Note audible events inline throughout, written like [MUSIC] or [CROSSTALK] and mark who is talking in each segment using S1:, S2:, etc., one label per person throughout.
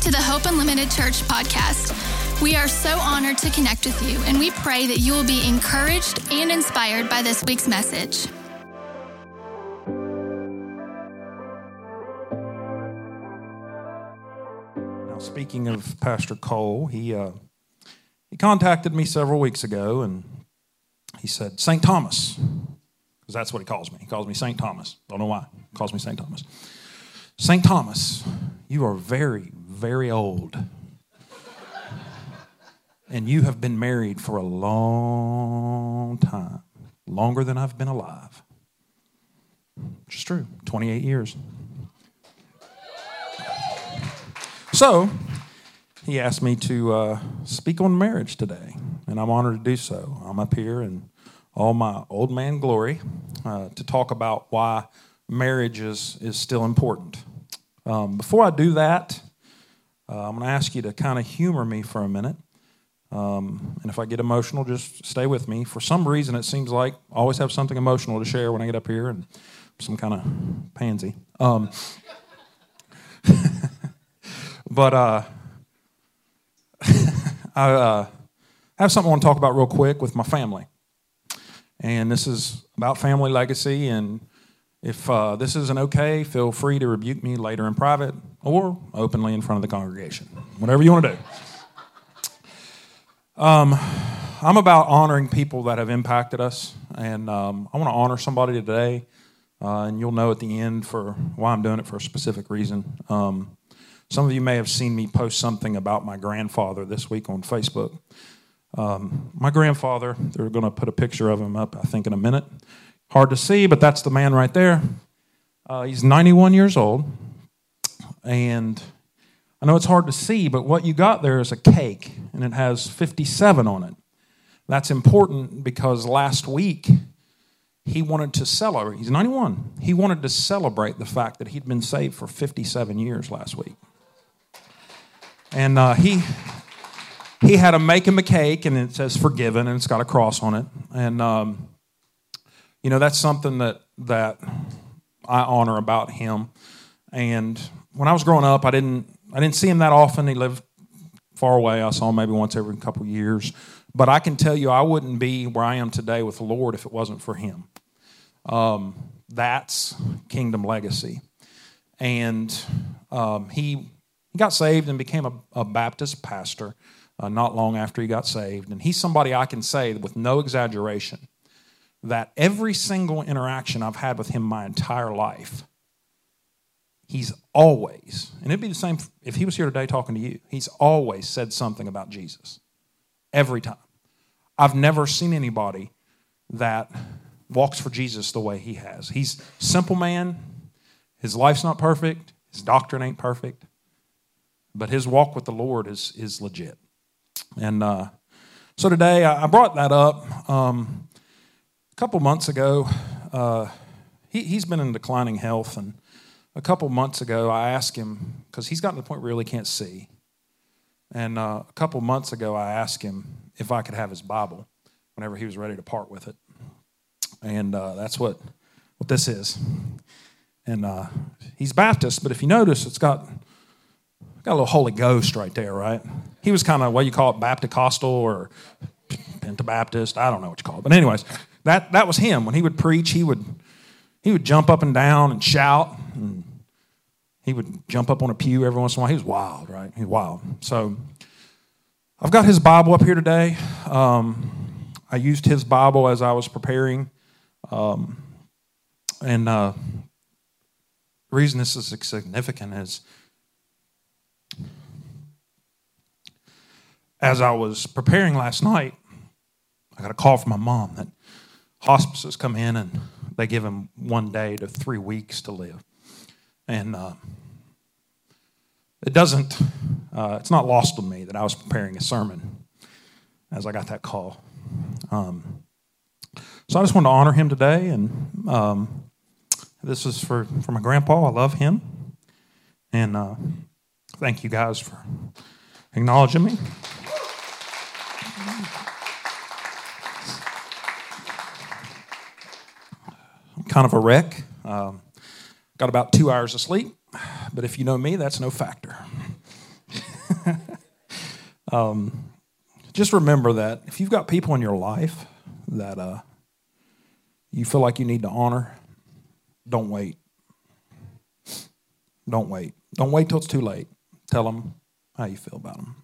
S1: to the Hope Unlimited Church podcast. We are so honored to connect with you, and we pray that you will be encouraged and inspired by this week's message.
S2: Now, speaking of Pastor Cole, he uh, he contacted me several weeks ago, and he said St. Thomas, because that's what he calls me. He calls me St. Thomas. Don't know why. He calls me St. Thomas. St. Thomas, you are very, very old. and you have been married for a long time, longer than I've been alive. Which is true, 28 years. So, he asked me to uh, speak on marriage today, and I'm honored to do so. I'm up here in all my old man glory uh, to talk about why marriage is, is still important. Um, before I do that, uh, I'm going to ask you to kind of humor me for a minute. Um, and if I get emotional, just stay with me. For some reason, it seems like I always have something emotional to share when I get up here, and some kind of pansy. Um, [LAUGHS] but uh, [LAUGHS] I uh, have something I want to talk about real quick with my family. And this is about family legacy. And if uh, this isn't okay, feel free to rebuke me later in private or openly in front of the congregation. Whatever you want to do. Um, I'm about honoring people that have impacted us. And um, I want to honor somebody today. Uh, and you'll know at the end for why I'm doing it for a specific reason. Um, some of you may have seen me post something about my grandfather this week on Facebook. Um, my grandfather, they're going to put a picture of him up, I think, in a minute. Hard to see, but that's the man right there. Uh, he's 91 years old. And I know it's hard to see, but what you got there is a cake, and it has 57 on it. That's important because last week he wanted to celebrate. He's 91. He wanted to celebrate the fact that he'd been saved for 57 years last week. And uh, he he had to make him a cake, and it says "forgiven," and it's got a cross on it. And um, you know that's something that that I honor about him. And when I was growing up, I didn't I didn't see him that often. He lived far away. I saw him maybe once every couple years. But I can tell you, I wouldn't be where I am today with the Lord if it wasn't for him. Um, that's kingdom legacy. And um, he he got saved and became a, a Baptist pastor uh, not long after he got saved. And he's somebody I can say with no exaggeration that every single interaction I've had with him my entire life, he's always, and it'd be the same if he was here today talking to you, he's always said something about Jesus. Every time. I've never seen anybody that walks for Jesus the way he has. He's simple man. His life's not perfect. His doctrine ain't perfect but his walk with the Lord is is legit. And uh, so today I brought that up. Um, couple months ago, uh, he, he's been in declining health, and a couple months ago I asked him because he's gotten to the point where he really can't see. And uh, a couple months ago I asked him if I could have his Bible whenever he was ready to part with it, and uh, that's what what this is. And uh, he's Baptist, but if you notice, it's got Got a little Holy Ghost right there, right? He was kind of what you call it, Baptist or Pentabaptist. I don't know what you call it. But anyways, that, that was him. When he would preach, he would he would jump up and down and shout. And he would jump up on a pew every once in a while. He was wild, right? He's wild. So I've got his Bible up here today. Um, I used his Bible as I was preparing. Um, and uh, the reason this is significant is as I was preparing last night, I got a call from my mom that hospices come in and they give him one day to three weeks to live. And uh, it doesn't, uh, it's not lost on me that I was preparing a sermon as I got that call. Um, so I just wanted to honor him today. And um, this is for, for my grandpa. I love him. And uh, thank you guys for acknowledging me. Kind of a wreck. Um, got about two hours of sleep, but if you know me, that's no factor. [LAUGHS] um, just remember that if you've got people in your life that uh, you feel like you need to honor, don't wait. Don't wait. Don't wait till it's too late. Tell them how you feel about them.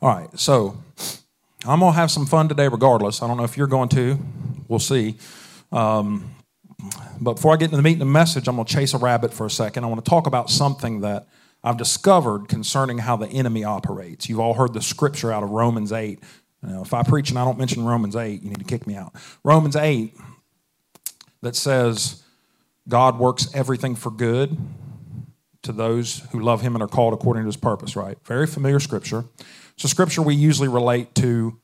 S2: All right, so I'm going to have some fun today regardless. I don't know if you're going to. We'll see. Um, but before I get into the meat and the message, I'm going to chase a rabbit for a second. I want to talk about something that I've discovered concerning how the enemy operates. You've all heard the scripture out of Romans 8. You know, if I preach and I don't mention Romans 8, you need to kick me out. Romans 8 that says God works everything for good to those who love him and are called according to his purpose, right? Very familiar scripture. So, scripture we usually relate to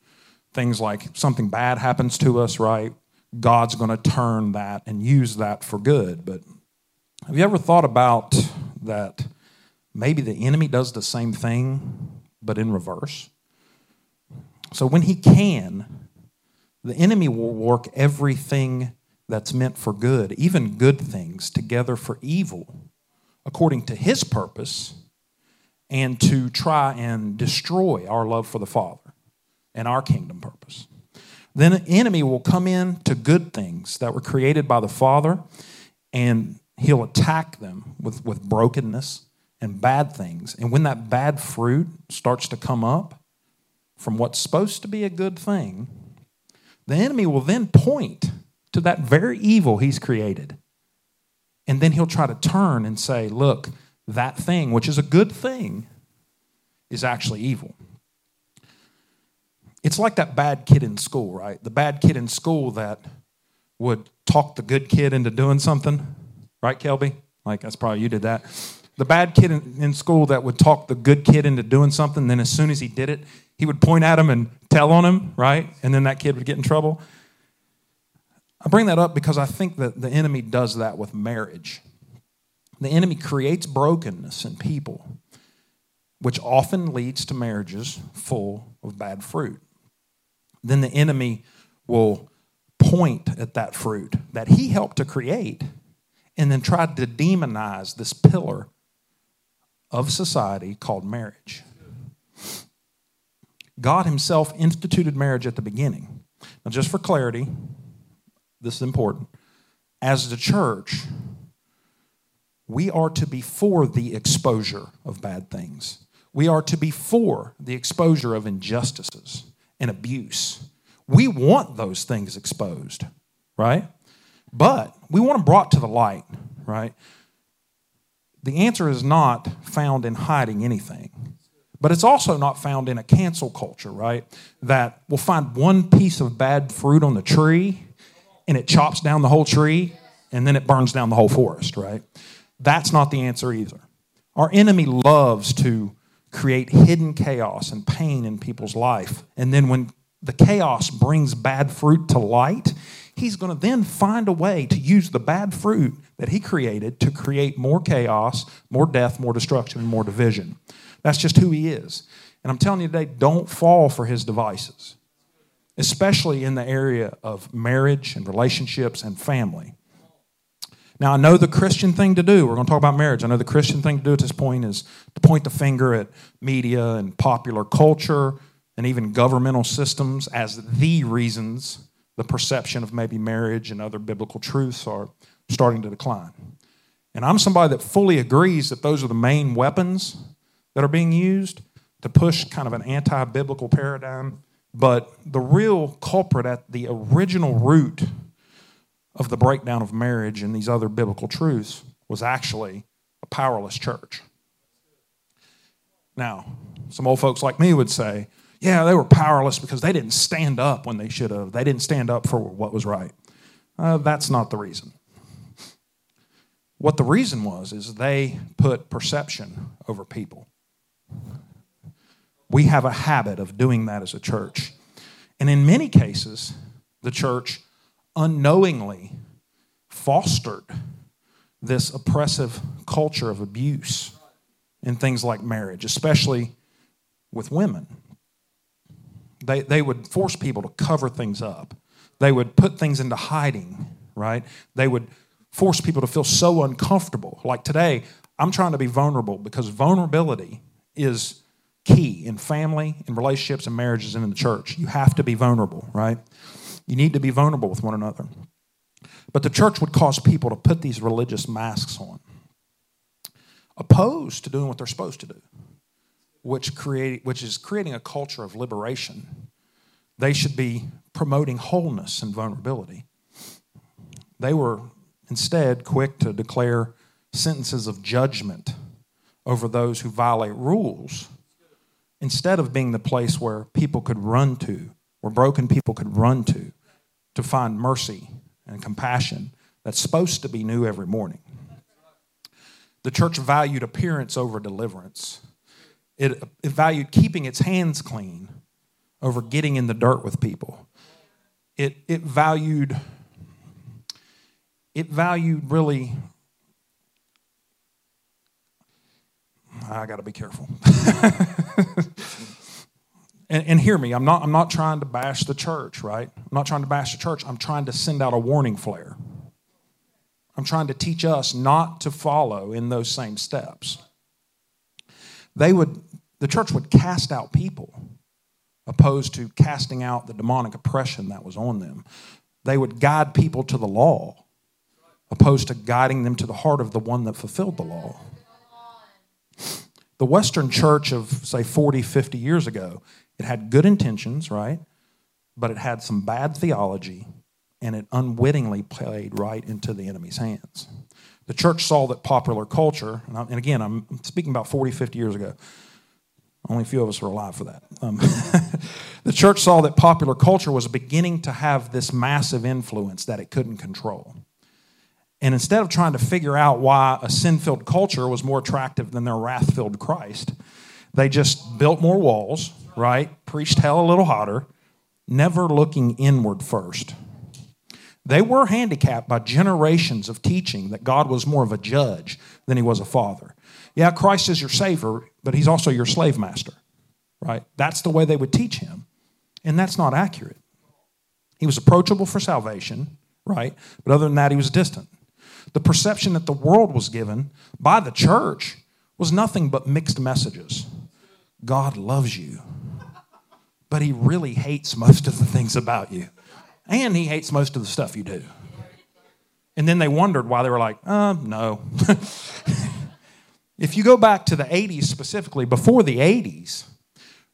S2: things like something bad happens to us, right? God's going to turn that and use that for good. But have you ever thought about that maybe the enemy does the same thing, but in reverse? So, when he can, the enemy will work everything that's meant for good, even good things, together for evil according to his purpose and to try and destroy our love for the Father and our kingdom purpose. Then an enemy will come in to good things that were created by the Father and he'll attack them with, with brokenness and bad things. And when that bad fruit starts to come up from what's supposed to be a good thing, the enemy will then point to that very evil he's created and then he'll try to turn and say, look, that thing, which is a good thing, is actually evil. It's like that bad kid in school, right? The bad kid in school that would talk the good kid into doing something, right, Kelby? Like, that's probably you did that. The bad kid in, in school that would talk the good kid into doing something, then as soon as he did it, he would point at him and tell on him, right? And then that kid would get in trouble. I bring that up because I think that the enemy does that with marriage. The enemy creates brokenness in people, which often leads to marriages full of bad fruit. Then the enemy will point at that fruit that he helped to create and then try to demonize this pillar of society called marriage. God Himself instituted marriage at the beginning. Now, just for clarity, this is important. As the church, we are to be for the exposure of bad things. We are to be for the exposure of injustices and abuse. We want those things exposed, right? But we want them brought to the light, right? The answer is not found in hiding anything. But it's also not found in a cancel culture, right? That will find one piece of bad fruit on the tree and it chops down the whole tree and then it burns down the whole forest, right? That's not the answer either. Our enemy loves to create hidden chaos and pain in people's life. And then when the chaos brings bad fruit to light, he's going to then find a way to use the bad fruit that he created to create more chaos, more death, more destruction, and more division. That's just who he is. And I'm telling you today, don't fall for his devices especially in the area of marriage and relationships and family. Now, I know the Christian thing to do, we're going to talk about marriage. I know the Christian thing to do at this point is to point the finger at media and popular culture and even governmental systems as the reasons the perception of maybe marriage and other biblical truths are starting to decline. And I'm somebody that fully agrees that those are the main weapons that are being used to push kind of an anti biblical paradigm but the real culprit at the original root of the breakdown of marriage and these other biblical truths was actually a powerless church. Now, some old folks like me would say, yeah, they were powerless because they didn't stand up when they should have. They didn't stand up for what was right. Uh, that's not the reason. What the reason was is they put perception over people. We have a habit of doing that as a church. And in many cases, the church unknowingly fostered this oppressive culture of abuse in things like marriage, especially with women. They, they would force people to cover things up, they would put things into hiding, right? They would force people to feel so uncomfortable. Like today, I'm trying to be vulnerable because vulnerability is key in family, in relationships, and marriages, and in the church. You have to be vulnerable, right? You need to be vulnerable with one another. But the church would cause people to put these religious masks on, opposed to doing what they're supposed to do, which, create, which is creating a culture of liberation. They should be promoting wholeness and vulnerability. They were instead quick to declare sentences of judgment over those who violate rules instead of being the place where people could run to, where broken people could run to, to find mercy and compassion that's supposed to be new every morning. The church valued appearance over deliverance. It, it valued keeping its hands clean over getting in the dirt with people. It, it valued it valued really I got to be careful. [LAUGHS] and, and, hear me, I'm not, I'm not trying to bash the church, right? I'm not trying to bash the church. I'm trying to send out a warning flare. I'm trying to teach us not to follow in those same steps. They would, the church would cast out people opposed to casting out the demonic oppression that was on them. They would guide people to the law opposed to guiding them to the heart of the one that fulfilled the law. The Western church of, say, 40, 50 years ago, it had good intentions, right? But it had some bad theology, and it unwittingly played right into the enemy's hands. The church saw that popular culture, and again, I'm speaking about 40, 50 years ago. Only a few of us are alive for that. Um, [LAUGHS] the church saw that popular culture was beginning to have this massive influence that it couldn't control. And instead of trying to figure out why a sin filled culture was more attractive than their wrath filled Christ, they just built more walls, right? Preached hell a little hotter, never looking inward first. They were handicapped by generations of teaching that God was more of a judge than he was a father. Yeah, Christ is your savior, but he's also your slave master, right? That's the way they would teach him. And that's not accurate. He was approachable for salvation, right? But other than that, he was distant. The perception that the world was given by the church was nothing but mixed messages. God loves you, but he really hates most of the things about you. And he hates most of the stuff you do. And then they wondered why they were like, uh, no. [LAUGHS] if you go back to the 80s specifically, before the 80s,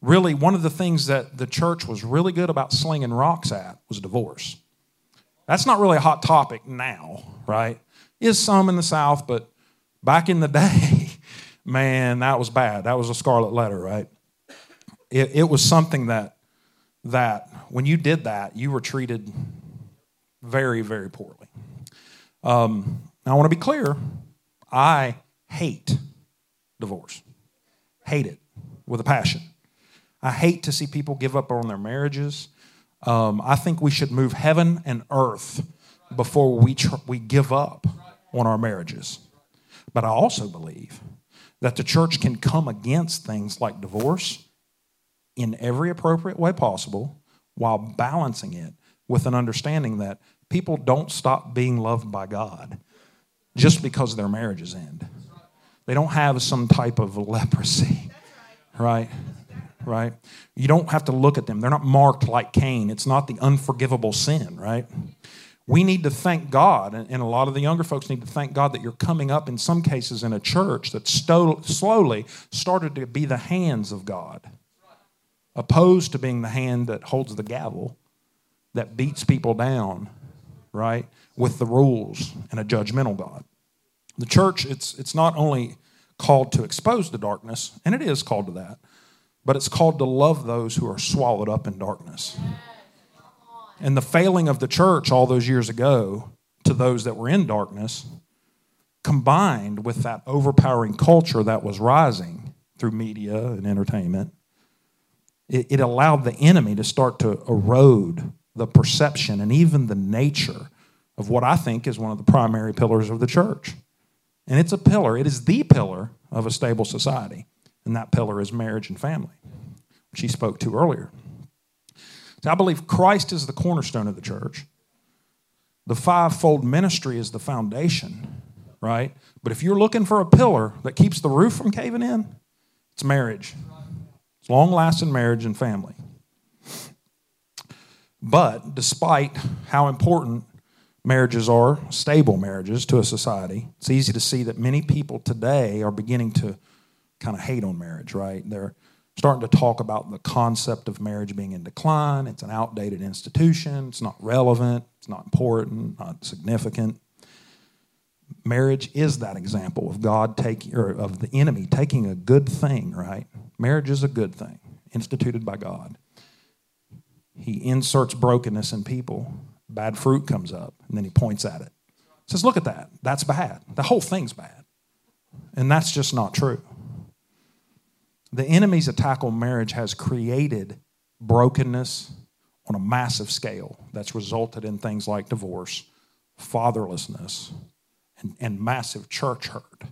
S2: really one of the things that the church was really good about slinging rocks at was divorce. That's not really a hot topic now, right? is some in the South, but back in the [LAUGHS] day, man, that was bad. That was a scarlet letter, right? It, it was something that that when you did that, you were treated very, very poorly. Um, I want to be clear. I hate divorce. Hate it with a passion. I hate to see people give up on their marriages. Um, I think we should move heaven and earth before we, tr- we give up on our marriages. But I also believe that the church can come against things like divorce in every appropriate way possible while balancing it with an understanding that people don't stop being loved by God just because their marriages end. They don't have some type of leprosy, right? Right? You don't have to look at them. They're not marked like Cain. It's not the unforgivable sin, right? we need to thank God, and a lot of the younger folks need to thank God that you're coming up in some cases in a church that slowly started to be the hands of God, opposed to being the hand that holds the gavel, that beats people down, right, with the rules and a judgmental God. The church, it's, it's not only called to expose the darkness, and it is called to that, but it's called to love those who are swallowed up in darkness. And the failing of the church all those years ago to those that were in darkness, combined with that overpowering culture that was rising through media and entertainment, it, it allowed the enemy to start to erode the perception and even the nature of what I think is one of the primary pillars of the church. And it's a pillar, it is the pillar of a stable society. And that pillar is marriage and family, which he spoke to earlier. See, I believe Christ is the cornerstone of the church. The fivefold ministry is the foundation, right? But if you're looking for a pillar that keeps the roof from caving in, It's marriage. It's long lasting marriage and family. But despite how important marriages are, stable marriages to a society, it's easy to see that many people today are beginning to kind of hate on marriage, right? They're starting to talk about the concept of marriage being in decline. It's an outdated institution. It's not relevant. It's not important, not significant. Marriage is that example of God taking, or of the enemy taking a good thing, right? Marriage is a good thing, instituted by God. He inserts brokenness in people, bad fruit comes up, and then he points at it. Says, Look at that. That's bad. The whole thing's bad. And that's just not true. The enemy's attack on marriage has created brokenness on a massive scale that's resulted in things like divorce, fatherlessness, and, and massive church hurt.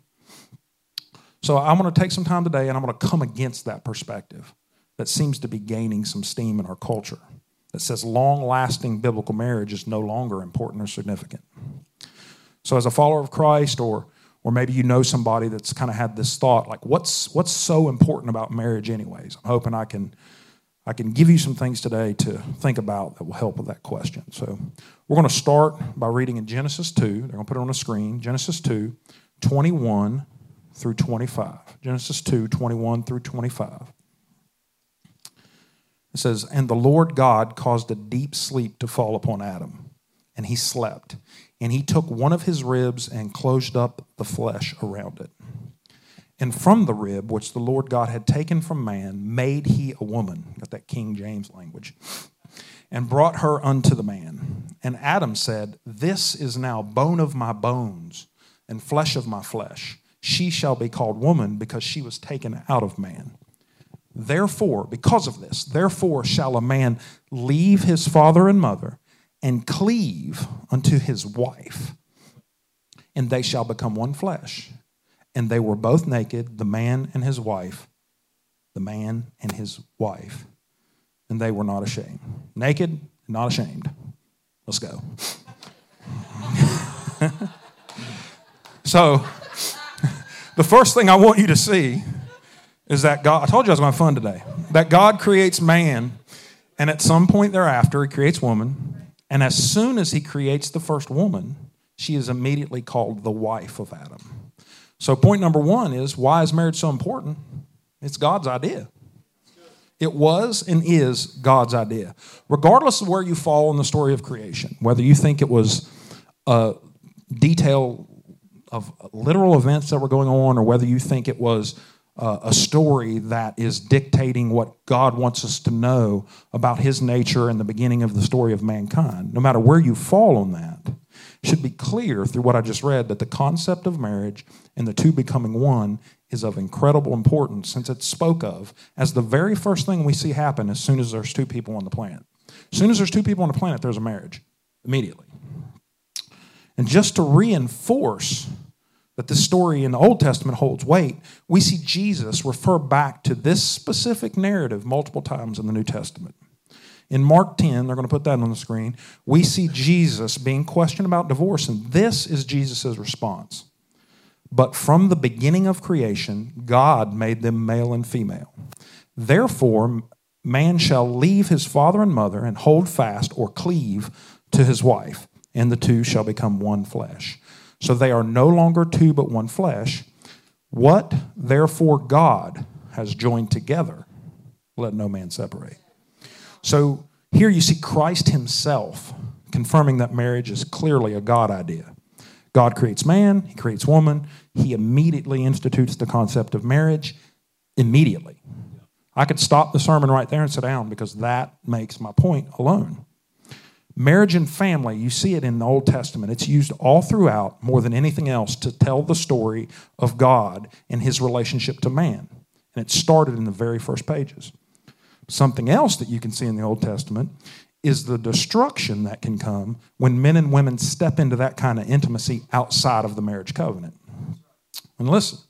S2: So I'm going to take some time today and I'm going to come against that perspective that seems to be gaining some steam in our culture that says long lasting biblical marriage is no longer important or significant. So, as a follower of Christ, or, or maybe you know somebody that's kind of had this thought, like, what's, what's so important about marriage, anyways? I'm hoping I can, I can give you some things today to think about that will help with that question. So, we're going to start by reading in Genesis 2. They're going to put it on the screen. Genesis 2, 21 through 25. Genesis 2, 21 through 25. It says, And the Lord God caused a deep sleep to fall upon Adam, and he slept. And he took one of his ribs and closed up the flesh around it. And from the rib which the Lord God had taken from man, made he a woman. Got that King James language. And brought her unto the man. And Adam said, This is now bone of my bones and flesh of my flesh. She shall be called woman because she was taken out of man. Therefore, because of this, therefore shall a man leave his father and mother and cleave unto his wife, and they shall become one flesh. And they were both naked, the man and his wife, the man and his wife, and they were not ashamed. Naked, not ashamed. Let's go. [LAUGHS] so, the first thing I want you to see is that God, I told you I was going to have fun today, that God creates man, and at some point thereafter, he creates woman, and as soon as he creates the first woman, she is immediately called the wife of Adam. So, point number one is why is marriage so important? It's God's idea. It was and is God's idea. Regardless of where you fall in the story of creation, whether you think it was a detail of literal events that were going on, or whether you think it was uh, a story that is dictating what God wants us to know about His nature and the beginning of the story of mankind. No matter where you fall on that, should be clear through what I just read that the concept of marriage and the two becoming one is of incredible importance since it's spoke of as the very first thing we see happen as soon as there's two people on the planet. As soon as there's two people on the planet, there's a marriage immediately. And just to reinforce that this story in the Old Testament holds weight, we see Jesus refer back to this specific narrative multiple times in the New Testament. In Mark 10, they're going to put that on the screen, we see Jesus being questioned about divorce, and this is Jesus' response. But from the beginning of creation, God made them male and female. Therefore, man shall leave his father and mother and hold fast or cleave to his wife, and the two shall become one flesh. So they are no longer two but one flesh. What therefore God has joined together, let no man separate. So here you see Christ himself confirming that marriage is clearly a God idea. God creates man, he creates woman, he immediately institutes the concept of marriage immediately. I could stop the sermon right there and sit down because that makes my point alone. Marriage and family, you see it in the Old Testament. It's used all throughout, more than anything else, to tell the story of God and his relationship to man. And it started in the very first pages. Something else that you can see in the Old Testament is the destruction that can come when men and women step into that kind of intimacy outside of the marriage covenant. And listen,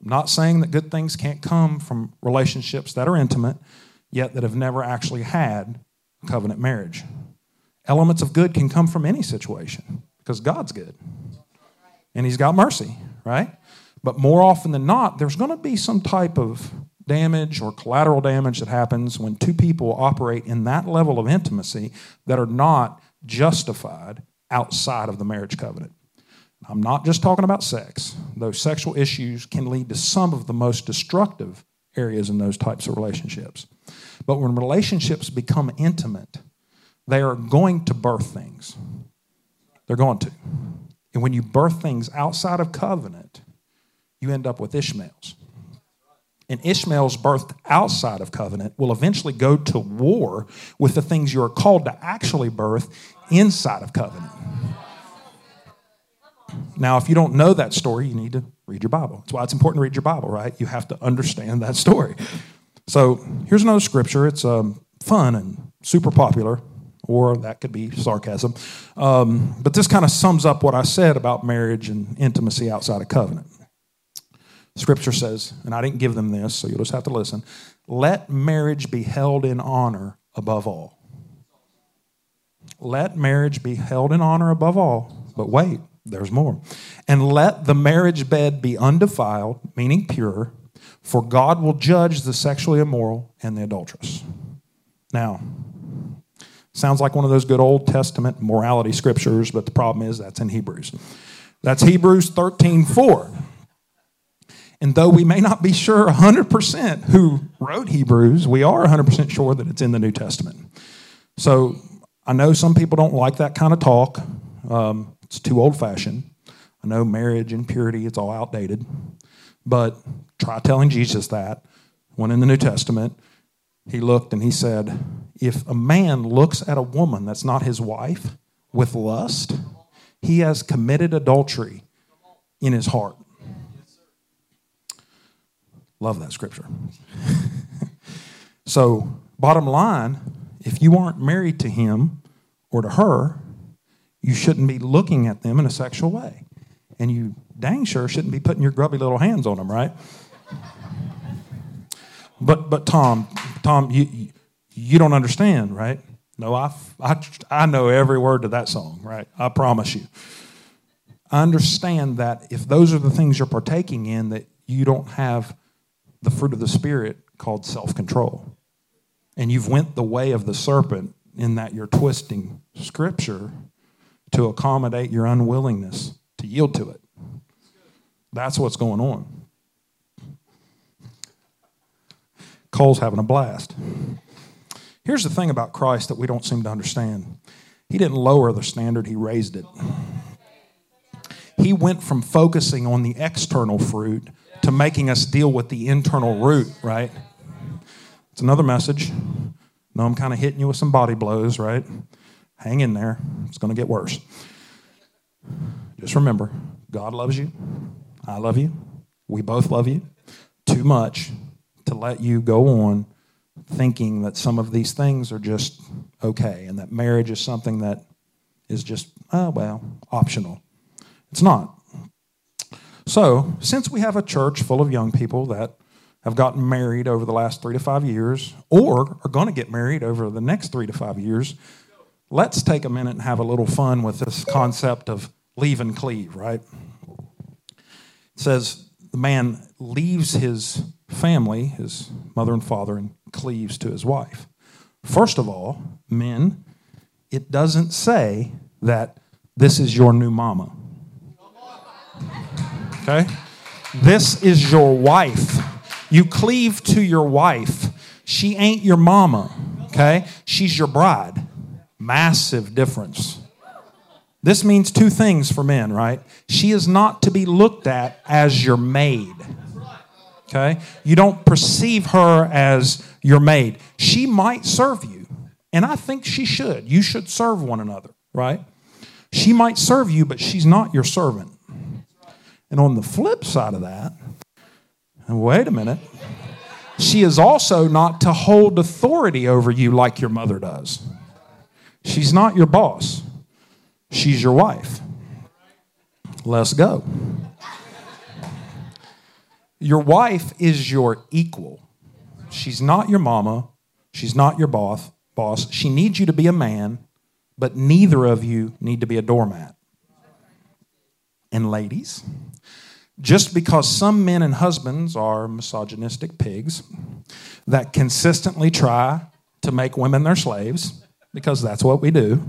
S2: I'm not saying that good things can't come from relationships that are intimate, yet that have never actually had covenant marriage. Elements of good can come from any situation because God's good and He's got mercy, right? But more often than not, there's going to be some type of damage or collateral damage that happens when two people operate in that level of intimacy that are not justified outside of the marriage covenant. I'm not just talking about sex, though sexual issues can lead to some of the most destructive areas in those types of relationships. But when relationships become intimate, they are going to birth things. They're going to. And when you birth things outside of covenant, you end up with Ishmaels. And Ishmael's birthed outside of covenant will eventually go to war with the things you are called to actually birth inside of covenant. Now, if you don't know that story, you need to read your Bible. That's why it's important to read your Bible, right? You have to understand that story. So here's another scripture. It's um, fun and super popular, or that could be sarcasm. Um, but this kind of sums up what I said about marriage and intimacy outside of covenant. Scripture says, and I didn't give them this, so you'll just have to listen let marriage be held in honor above all. Let marriage be held in honor above all. But wait, there's more. And let the marriage bed be undefiled, meaning pure, for God will judge the sexually immoral and the adulterous. Now, sounds like one of those good Old Testament morality scriptures, but the problem is that's in Hebrews. That's Hebrews 13 4. And though we may not be sure 100% who wrote Hebrews, we are 100% sure that it's in the New Testament. So I know some people don't like that kind of talk. Um, it's too old fashioned. I know marriage and purity, it's all outdated. But try telling Jesus that. When in the New Testament, he looked and he said, If a man looks at a woman that's not his wife with lust, he has committed adultery in his heart. Love that scripture. [LAUGHS] so, bottom line, if you aren't married to him or to her, you shouldn't be looking at them in a sexual way. And you dang sure shouldn't be putting your grubby little hands on them, right? but but Tom, Tom, you you don't understand, right? No, I, I, I know every word to that song, right? I promise you. I understand that if those are the things you're partaking in, that you don't have the fruit of the Spirit called self control. And you've went the way of the serpent in that you're twisting Scripture to accommodate your unwillingness to yield to it. That's what's going on. Cole's having a blast. Here's the thing about Christ that we don't seem to understand He didn't lower the standard, He raised it. He went from focusing on the external fruit to making us deal with the internal root, right? It's another message. No, I'm kind of hitting you with some body blows, right? Hang in there. It's going to get worse. Just remember God loves you. I love you. We both love you too much to let you go on thinking that some of these things are just okay and that marriage is something that is just, oh, well, optional. It's not. So, since we have a church full of young people that have gotten married over the last three to five years, or are going to get married over the next three to five years, let's take a minute and have a little fun with this concept of leave and cleave, right? It says the man leaves his family, his mother and father, and cleaves to his wife. First of all, men, it doesn't say that this is your new mama. Okay? This is your wife. You cleave to your wife. She ain't your mama. Okay? She's your bride. Massive difference. This means two things for men, right? She is not to be looked at as your maid. Okay? You don't perceive her as your maid. She might serve you, and I think she should. You should serve one another, right? She might serve you, but she's not your servant. And on the flip side of that, wait a minute, she is also not to hold authority over you like your mother does. She's not your boss, she's your wife. Let's go. Your wife is your equal. She's not your mama. She's not your boss. Boss. She needs you to be a man, but neither of you need to be a doormat. And ladies, Just because some men and husbands are misogynistic pigs that consistently try to make women their slaves, because that's what we do,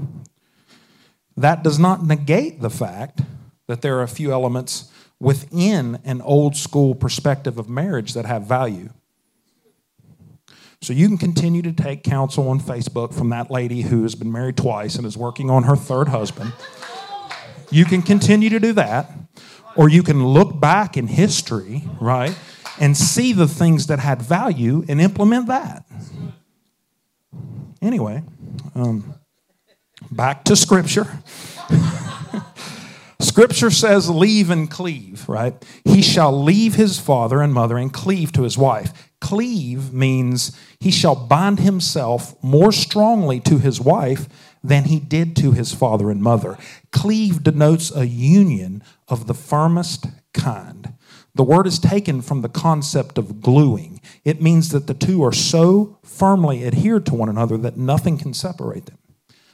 S2: that does not negate the fact that there are a few elements within an old school perspective of marriage that have value. So you can continue to take counsel on Facebook from that lady who has been married twice and is working on her third husband. You can continue to do that, or you can look back in history, right, and see the things that had value and implement that. Anyway, um, back to Scripture. [LAUGHS] Scripture says, leave and cleave, right? He shall leave his father and mother and cleave to his wife. Cleave means he shall bind himself more strongly to his wife than he did to his father and mother. Cleave denotes a union of the firmest kind. The word is taken from the concept of gluing. It means that the two are so firmly adhered to one another that nothing can separate them.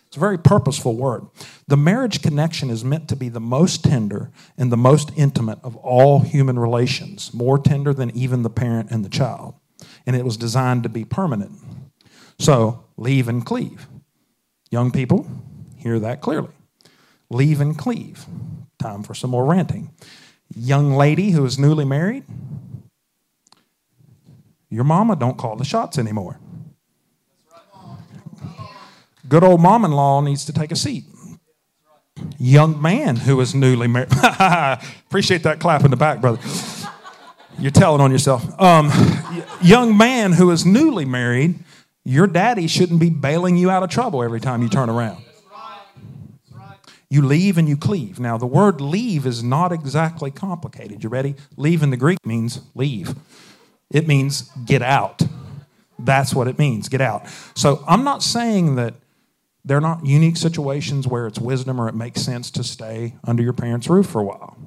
S2: It's a very purposeful word. The marriage connection is meant to be the most tender and the most intimate of all human relations, more tender than even the parent and the child. And it was designed to be permanent. So, leave and cleave. Young people, hear that clearly. Leave and cleave. Time for some more ranting. Young lady who is newly married, your mama don't call the shots anymore. Good old mom in law needs to take a seat. Young man who is newly married. [LAUGHS] Appreciate that clap in the back, brother. You're telling on yourself. Um, young man who is newly married, your daddy shouldn't be bailing you out of trouble every time you turn around. You leave and you cleave. Now, the word leave is not exactly complicated. You ready? Leave in the Greek means leave, it means get out. That's what it means, get out. So I'm not saying that they're not unique situations where it's wisdom or it makes sense to stay under your parents' roof for a while.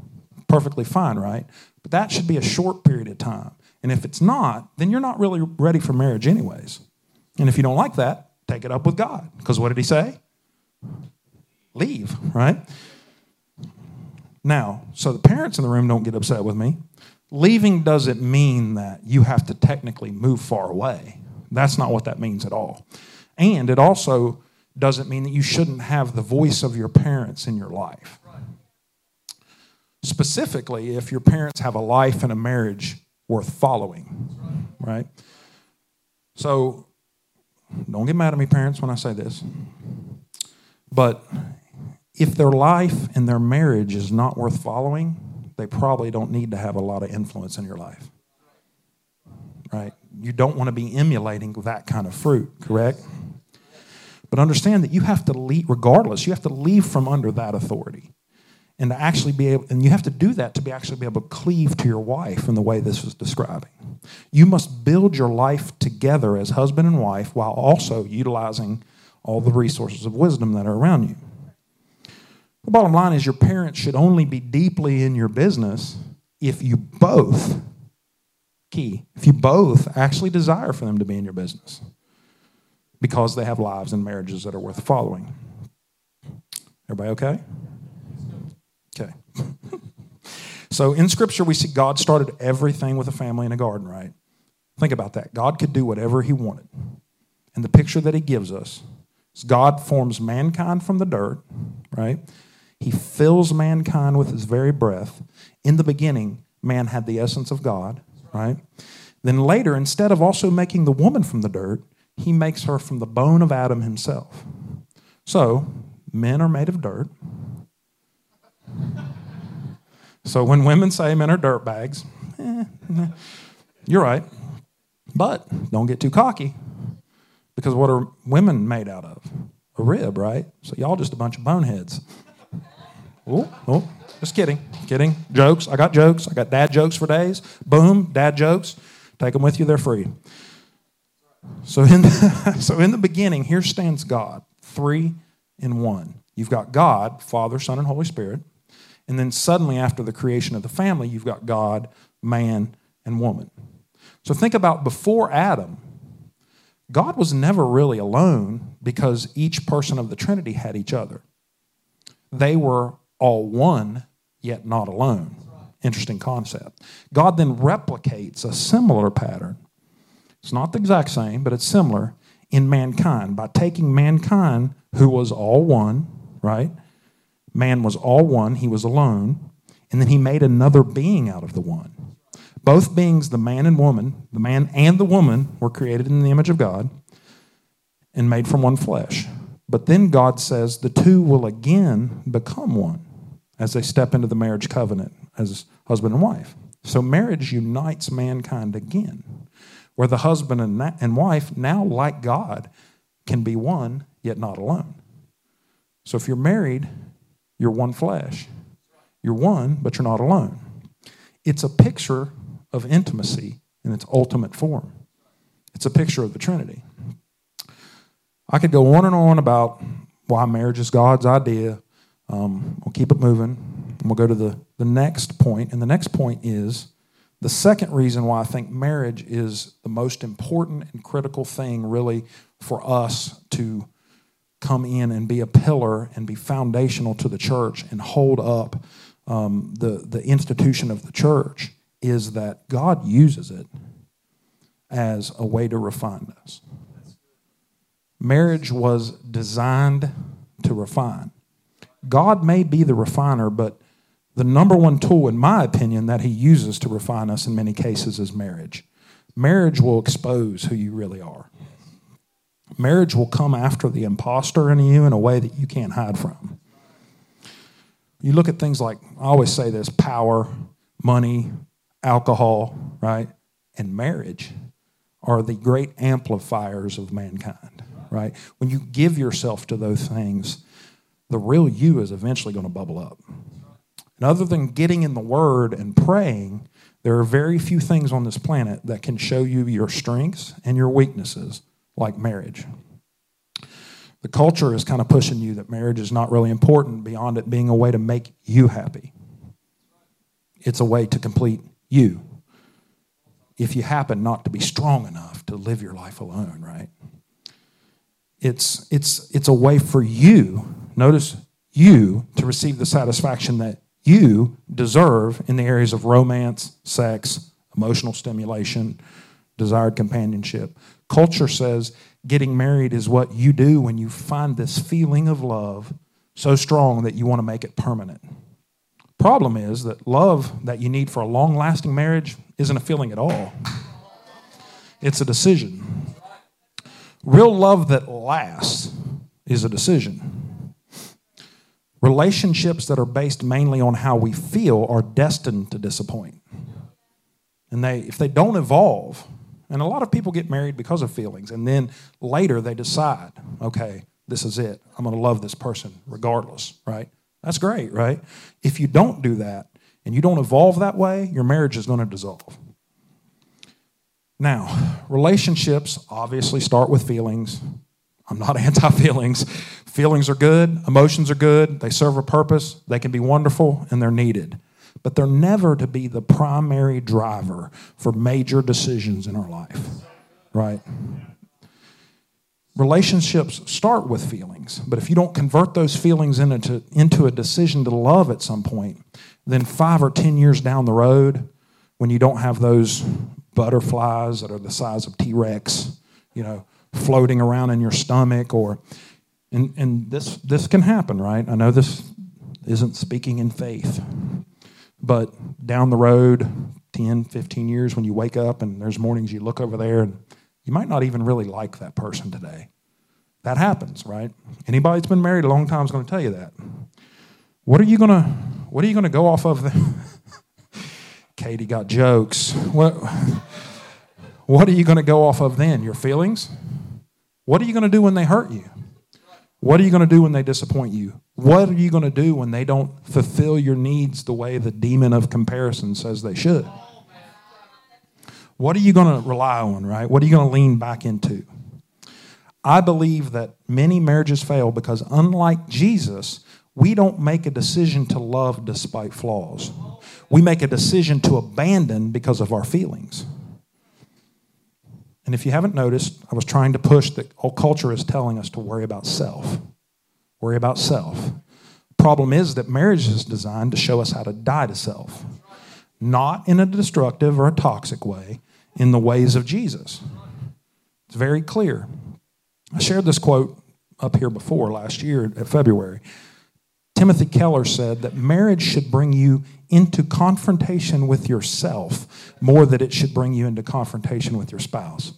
S2: Perfectly fine, right? But that should be a short period of time. And if it's not, then you're not really ready for marriage, anyways. And if you don't like that, take it up with God. Because what did he say? Leave, right? Now, so the parents in the room don't get upset with me. Leaving doesn't mean that you have to technically move far away. That's not what that means at all. And it also doesn't mean that you shouldn't have the voice of your parents in your life. Specifically, if your parents have a life and a marriage worth following, right? So, don't get mad at me, parents, when I say this. But if their life and their marriage is not worth following, they probably don't need to have a lot of influence in your life. Right? You don't want to be emulating that kind of fruit, correct? But understand that you have to leave, regardless, you have to leave from under that authority. And to actually be able, and you have to do that to be actually be able to cleave to your wife in the way this was describing. You must build your life together as husband and wife while also utilizing all the resources of wisdom that are around you. The bottom line is your parents should only be deeply in your business if you both, key, if you both actually desire for them to be in your business because they have lives and marriages that are worth following. Everybody okay? Okay. [LAUGHS] so in Scripture, we see God started everything with a family in a garden, right? Think about that. God could do whatever He wanted. And the picture that He gives us is God forms mankind from the dirt, right? He fills mankind with His very breath. In the beginning, man had the essence of God, right? Then later, instead of also making the woman from the dirt, he makes her from the bone of Adam himself. So, men are made of dirt. So, when women say men are dirt bags, eh, you're right. But don't get too cocky because what are women made out of? A rib, right? So, y'all just a bunch of boneheads. Oh, just kidding. Kidding. Jokes. I got jokes. I got dad jokes for days. Boom, dad jokes. Take them with you, they're free. So in, the, [LAUGHS] so in the beginning, here stands God, three in one. You've got God, Father, Son, and Holy Spirit. And then suddenly, after the creation of the family, you've got God, man, and woman. So think about before Adam, God was never really alone because each person of the Trinity had each other. They were all one, yet not alone. Interesting concept. God then replicates a similar pattern. It's not the exact same, but it's similar in mankind by taking mankind, who was all one, right? Man was all one, he was alone, and then he made another being out of the one. Both beings, the man and woman, the man and the woman, were created in the image of God and made from one flesh. But then God says the two will again become one as they step into the marriage covenant as husband and wife. So marriage unites mankind again, where the husband and wife, now like God, can be one, yet not alone. So if you're married, you're one flesh. You're one, but you're not alone. It's a picture of intimacy in its ultimate form. It's a picture of the Trinity. I could go on and on about why marriage is God's idea. Um, we'll keep it moving. We'll go to the, the next point. And the next point is the second reason why I think marriage is the most important and critical thing, really, for us to come in and be a pillar and be foundational to the church and hold up um, the, the institution of the church is that God uses it as a way to refine us. Marriage was designed to refine. God may be the refiner, but the number one tool, in my opinion, that He uses to refine us in many cases is marriage. Marriage will expose who you really are. Marriage will come after the imposter in you in a way that you can't hide from. You look at things like, I always say this power, money, alcohol, right? And marriage are the great amplifiers of mankind right? When you give yourself to those things, the real you is eventually going to bubble up. And other than getting in the Word and praying, there are very few things on this planet that can show you your strengths and your weaknesses, like marriage. The culture is kind of pushing you that marriage is not really important beyond it being a way to make you happy. It's a way to complete you. If you happen not to be strong enough to live your life alone, right? It's, it's, it's a way for you, notice you, to receive the satisfaction that you deserve in the areas of romance, sex, emotional stimulation, desired companionship. Culture says getting married is what you do when you find this feeling of love so strong that you want to make it permanent. Problem is that love that you need for a long lasting marriage isn't a feeling at all, it's a decision. Real love that lasts is a decision. Relationships that are based mainly on how we feel are destined to disappoint. And they, if they don't evolve, and a lot of people get married because of feelings, and then later they decide, okay, this is it. I'm going to love this person regardless, right? That's great, right? If you don't do that and you don't evolve that way, your marriage is going to dissolve. Now, relationships obviously start with feelings. I'm not [LAUGHS] anti feelings. Feelings are good, emotions are good, they serve a purpose, they can be wonderful, and they're needed. But they're never to be the primary driver for major decisions in our life, right? Relationships start with feelings, but if you don't convert those feelings into, into a decision to love at some point, then five or 10 years down the road, when you don't have those butterflies that are the size of T Rex, you know, floating around in your stomach or and, and this this can happen, right? I know this isn't speaking in faith. But down the road, 10, 15 years when you wake up and there's mornings you look over there and you might not even really like that person today. That happens, right? Anybody that's been married a long time is going to tell you that. What are you going to what are you going to go off of [LAUGHS] Katie got jokes. What, what are you going to go off of then? Your feelings? What are you going to do when they hurt you? What are you going to do when they disappoint you? What are you going to do when they don't fulfill your needs the way the demon of comparison says they should? What are you going to rely on, right? What are you going to lean back into? I believe that many marriages fail because, unlike Jesus, we don't make a decision to love despite flaws we make a decision to abandon because of our feelings. And if you haven't noticed, I was trying to push that all culture is telling us to worry about self. Worry about self. Problem is that marriage is designed to show us how to die to self. not in a destructive or a toxic way, in the ways of Jesus. It's very clear. I shared this quote up here before last year at February. Timothy Keller said that marriage should bring you into confrontation with yourself more than it should bring you into confrontation with your spouse.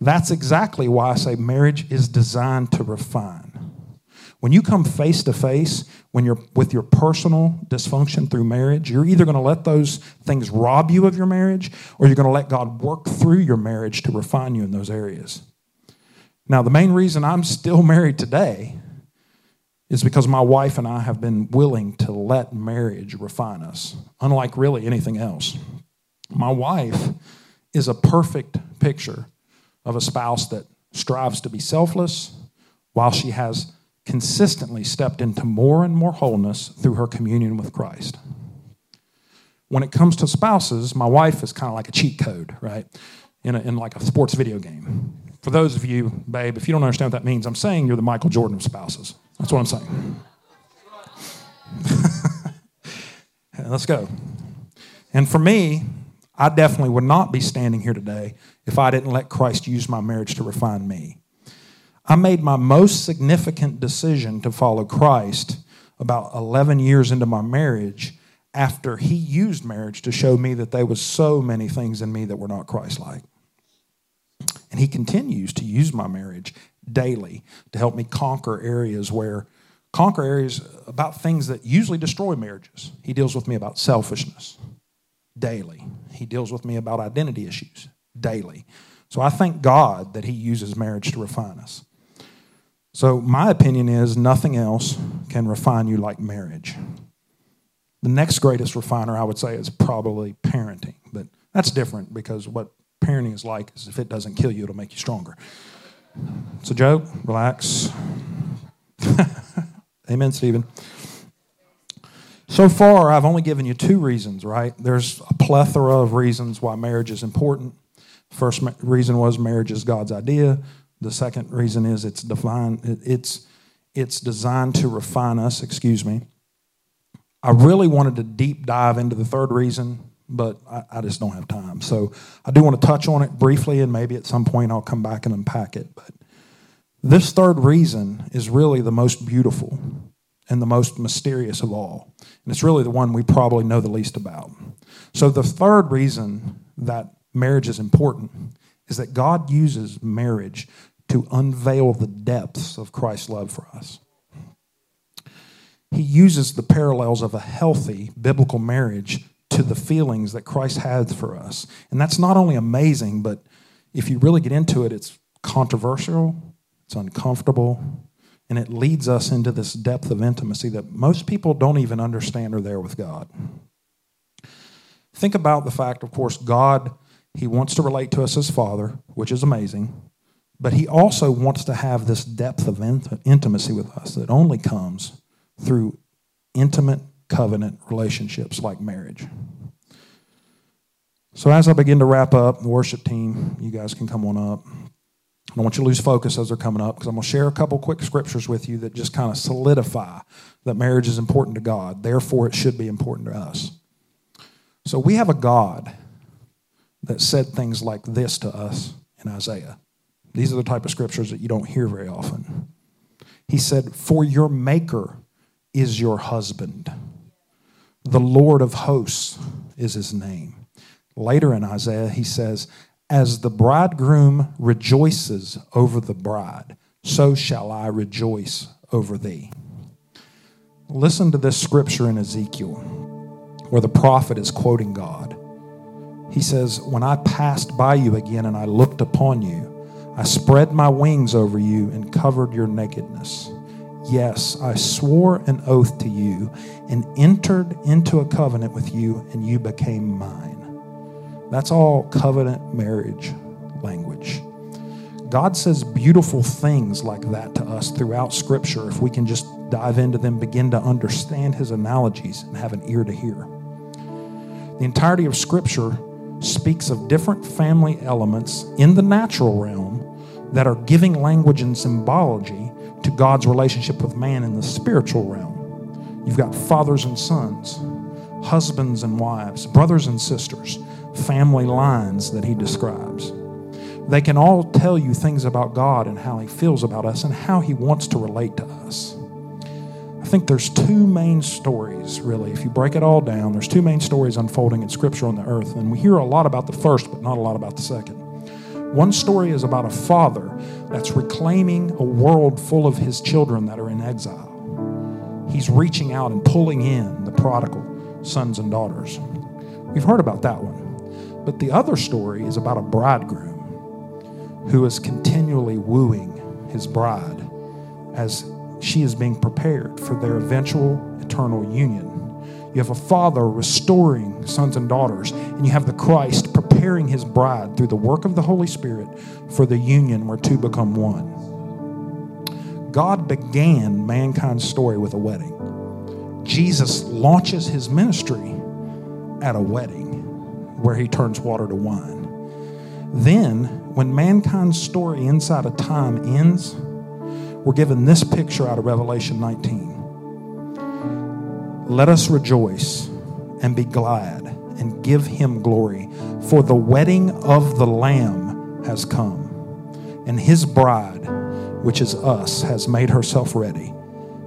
S2: That's exactly why I say marriage is designed to refine. When you come face to face when you're with your personal dysfunction through marriage, you're either going to let those things rob you of your marriage or you're going to let God work through your marriage to refine you in those areas. Now, the main reason I'm still married today is because my wife and I have been willing to let marriage refine us, unlike really anything else. My wife is a perfect picture of a spouse that strives to be selfless while she has consistently stepped into more and more wholeness through her communion with Christ. When it comes to spouses, my wife is kind of like a cheat code, right? In, a, in like a sports video game. For those of you, babe, if you don't understand what that means, I'm saying you're the Michael Jordan of spouses. That's what I'm saying. [LAUGHS] Let's go. And for me, I definitely would not be standing here today if I didn't let Christ use my marriage to refine me. I made my most significant decision to follow Christ about 11 years into my marriage after he used marriage to show me that there was so many things in me that were not Christ-like. And he continues to use my marriage daily to help me conquer areas where conquer areas about things that usually destroy marriages. He deals with me about selfishness daily. He deals with me about identity issues daily. So I thank God that he uses marriage to refine us. So my opinion is nothing else can refine you like marriage. The next greatest refiner I would say is probably parenting, but that's different because what parenting is like is if it doesn't kill you, it'll make you stronger. It's a joke. relax. [LAUGHS] Amen, Stephen. So far, I've only given you two reasons, right? There's a plethora of reasons why marriage is important. First reason was marriage is God's idea. The second reason is it's divine. It's it's designed to refine us. Excuse me. I really wanted to deep dive into the third reason, but I, I, just don't have time. So I do want to touch on it briefly, and maybe at some point I'll come back and unpack it. But this third reason is really the most beautiful and the most mysterious of all. And it's really the one we probably know the least about. So the third reason that marriage is important is that God uses marriage to unveil the depths of Christ's love for us he uses the parallels of a healthy biblical marriage to the feelings that Christ has for us. And that's not only amazing, but if you really get into it, it's controversial, it's uncomfortable, and it leads us into this depth of intimacy that most people don't even understand are there with God. Think about the fact, of course, God, He wants to relate to us as Father, which is amazing, but He also wants to have this depth of intimacy with us that only comes through intimate covenant relationships like marriage. So, as I begin to wrap up, the worship team, you guys can come on up. I don't want you to lose focus as they're coming up because I'm going to share a couple quick scriptures with you that just kind of solidify that marriage is important to God. Therefore, it should be important to us. So, we have a God that said things like this to us in Isaiah. These are the type of scriptures that you don't hear very often. He said, For your maker is your husband. The Lord of hosts is his name. Later in Isaiah, he says, As the bridegroom rejoices over the bride, so shall I rejoice over thee. Listen to this scripture in Ezekiel where the prophet is quoting God. He says, When I passed by you again and I looked upon you, I spread my wings over you and covered your nakedness. Yes, I swore an oath to you and entered into a covenant with you, and you became mine. That's all covenant marriage language. God says beautiful things like that to us throughout Scripture if we can just dive into them, begin to understand His analogies, and have an ear to hear. The entirety of Scripture speaks of different family elements in the natural realm that are giving language and symbology to God's relationship with man in the spiritual realm. You've got fathers and sons, husbands and wives, brothers and sisters, family lines that he describes. They can all tell you things about God and how he feels about us and how he wants to relate to us. I think there's two main stories, really. If you break it all down, there's two main stories unfolding in Scripture on the earth. And we hear a lot about the first, but not a lot about the second. One story is about a father that's reclaiming a world full of his children that are in exile. He's reaching out and pulling in the prodigal sons and daughters. We've heard about that one. But the other story is about a bridegroom who is continually wooing his bride as she is being prepared for their eventual eternal union. You have a father restoring sons and daughters, and you have the Christ preparing his bride through the work of the Holy Spirit for the union where two become one. God began mankind's story with a wedding. Jesus launches his ministry at a wedding where he turns water to wine. Then, when mankind's story inside of time ends, we're given this picture out of Revelation 19. Let us rejoice and be glad and give him glory, for the wedding of the Lamb has come, and his bride, which is us, has made herself ready.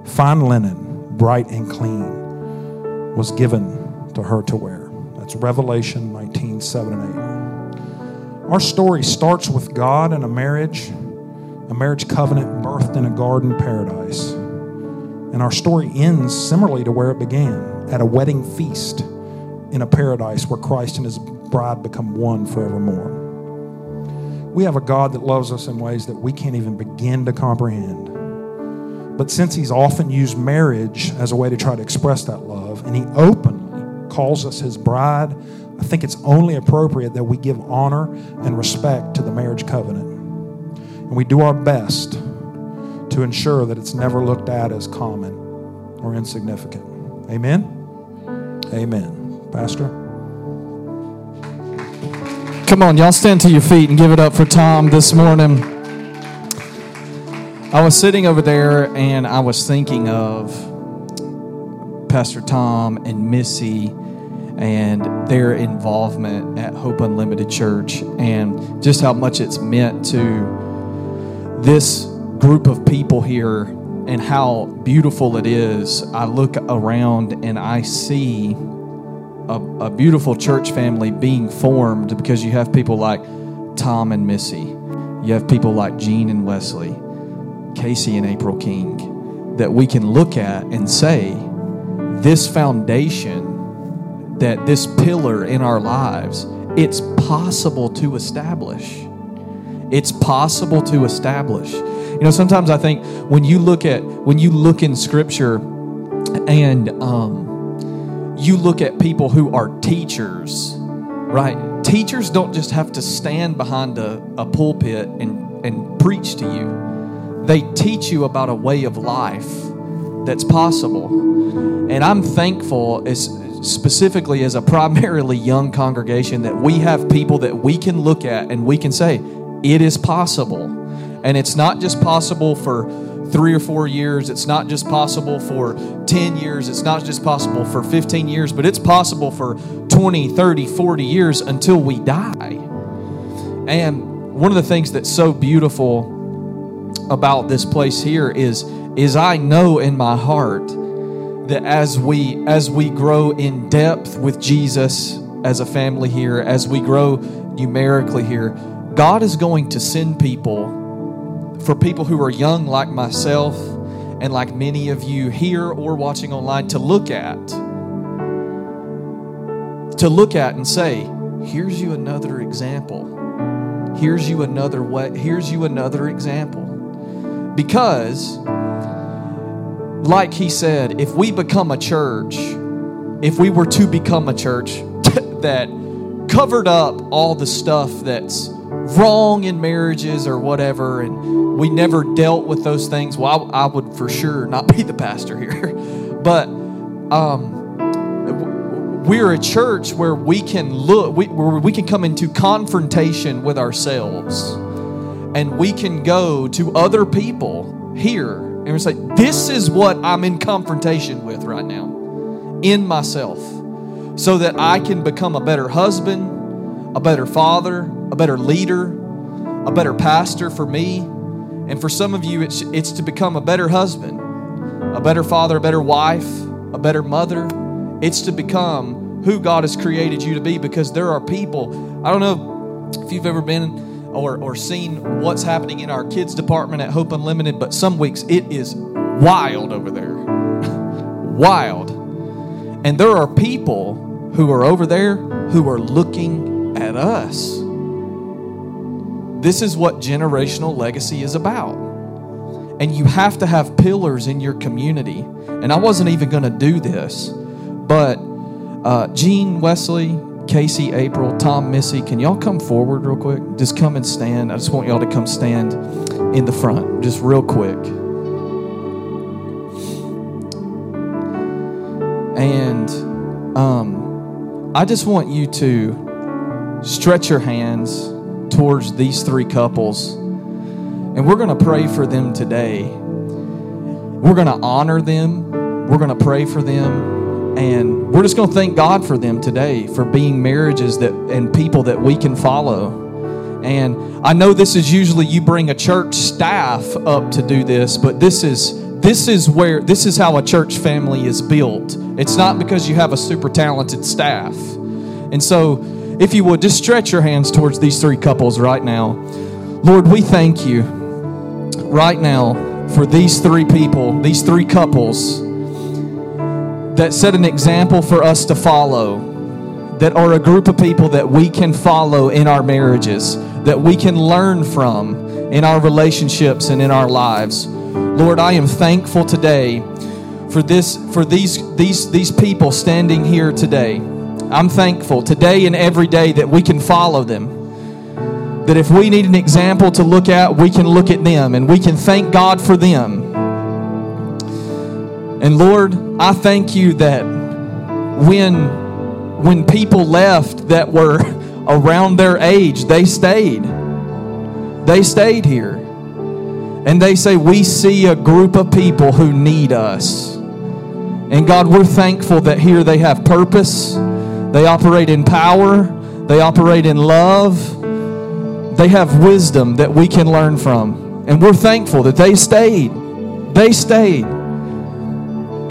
S2: Fine linen bright and clean, was given to her to wear. That's Revelation 19 7 and 8. Our story starts with God and a marriage, a marriage covenant birthed in a garden paradise. And our story ends similarly to where it began at a wedding feast in a paradise where Christ and his bride become one forevermore. We have a God that loves us in ways that we can't even begin to comprehend. But since he's often used marriage as a way to try to express that love, and he openly calls us his bride, I think it's only appropriate that we give honor and respect to the marriage covenant. And we do our best to ensure that it's never looked at as common or insignificant. Amen? Amen. Pastor?
S3: Come on, y'all stand to your feet and give it up for Tom this morning. I was sitting over there and I was thinking of Pastor Tom and Missy and their involvement at Hope Unlimited Church and just how much it's meant to this group of people here and how beautiful it is. I look around and I see a, a beautiful church family being formed because you have people like Tom and Missy. You have people like Gene and Wesley. Casey and April King that we can look at and say, this foundation, that this pillar in our lives, it's possible to establish. It's possible to establish. You know, sometimes I think when you look at when you look in Scripture, and um, you look at people who are teachers, right? Teachers don't just have to stand behind a, a pulpit and, and preach to you they teach you about a way of life that's possible. And I'm thankful, as, specifically as a primarily young congregation, that we have people that we can look at and we can say, it is possible. And it's not just possible for three or four years, it's not just possible for 10 years, it's not just possible for 15 years, but it's possible for 20, 30, 40 years until we die. And one of the things that's so beautiful about this place here is is I know in my heart that as we as we grow in depth with Jesus as a family here, as we grow numerically here, God is going to send people for people who are young like myself and like many of you here or watching online to look at to look at and say, here's you another example. Here's you another way, here's you another example. Because, like he said, if we become a church, if we were to become a church [LAUGHS] that covered up all the stuff that's wrong in marriages or whatever, and we never dealt with those things, well, I, I would for sure not be the pastor here. [LAUGHS] but um, we're a church where we can look, we, where we can come into confrontation with ourselves and we can go to other people here and we say, This is what I'm in confrontation with right now in myself. so that I can become a better husband, a better father, a better leader, a better pastor for me. And for some of you, it's, it's to become a better husband, a better father, a better wife, a better mother. It's to become who God has created you to be because there are people. I don't know if you've ever been or, or seen what's happening in our kids department at Hope Unlimited, but some weeks it is wild over there. [LAUGHS] wild. And there are people who are over there who are looking at us. This is what generational legacy is about. And you have to have pillars in your community. And I wasn't even going to do this, but uh, Gene, Wesley, Casey, April, Tom, Missy, can y'all come forward real quick? Just come and stand. I just want y'all to come stand in the front, just real quick. And um, I just want you to stretch your hands towards these three couples. And we're going to pray for them today. We're going to honor them. We're going to pray for them. And we're just going to thank God for them today for being marriages that and people that we can follow. And I know this is usually you bring a church staff up to do this, but this is this is where this is how a church family is built. It's not because you have a super talented staff. And so if you would, just stretch your hands towards these three couples right now. Lord, we thank you right now for these three people, these three couples that set an example for us to follow, that are a group of people that we can follow in our marriages, that we can learn from in our relationships and in our lives. Lord, I am thankful today for this for these these these people standing here today. I'm thankful today and every day that we can follow them. That if we need an example to look at, we can look at them and we can thank God for them. And Lord, I thank you that when when people left that were [LAUGHS] around their age, they stayed. They stayed here. And they say, We see a group of people who need us. And God, we're thankful that here they have purpose they operate in power, they operate in love, they have wisdom that we can learn from. And we're thankful that they stayed. They stayed.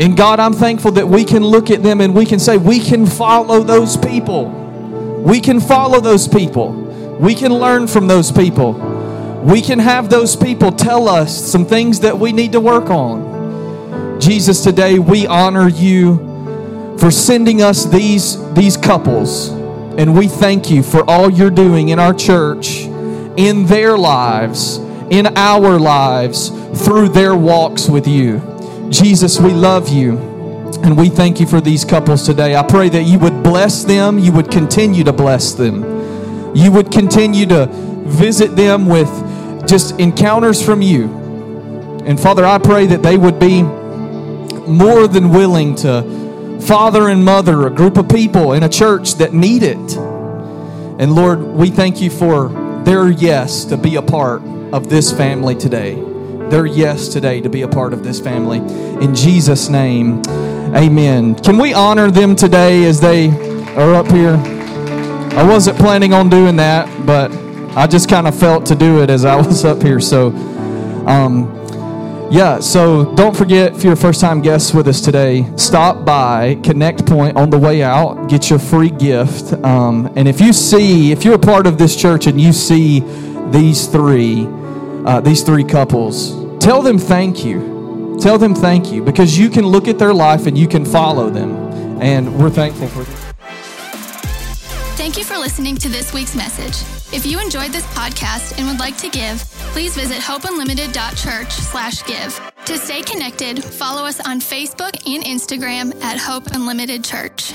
S3: And God, I'm thankful that we can look at them and we can say, we can follow those people. We can follow those people. We can learn from those people. We can have those people tell us some things that we need to work on. Jesus, today we honor you for sending us these, these couples. And we thank you for all you're doing in our church, in their lives, in our lives, through their walks with you. Jesus, we love you. And we thank you for these couples today. I pray that you would bless them, you would continue to bless them, you would continue to visit them with just encounters from you. And Father, I pray that they would be more than willing to father and mother, a group of people in a church that need it. And Lord, we thank you for their yes to be a part of this family today. Their yes today to be a part of this family. In Jesus' name, amen. Can we honor them today as they are up here? I wasn't planning on doing that, but I just kind of felt to do it as I [LAUGHS] was up here. So, um, yeah, so don't forget if you're a first time guest with us today, stop by Connect Point on the way out, get your free gift. Um, and if you see, if you're a part of this church and you see these three, uh, these three couples, tell them thank you. Tell them thank you because you can look at their life and you can follow them. And we're thankful for them.
S1: Thank you for listening to this week's message. If you enjoyed this podcast and would like to give, please visit hopeunlimited.church slash give. To stay connected, follow us on Facebook and Instagram at Hope Unlimited Church.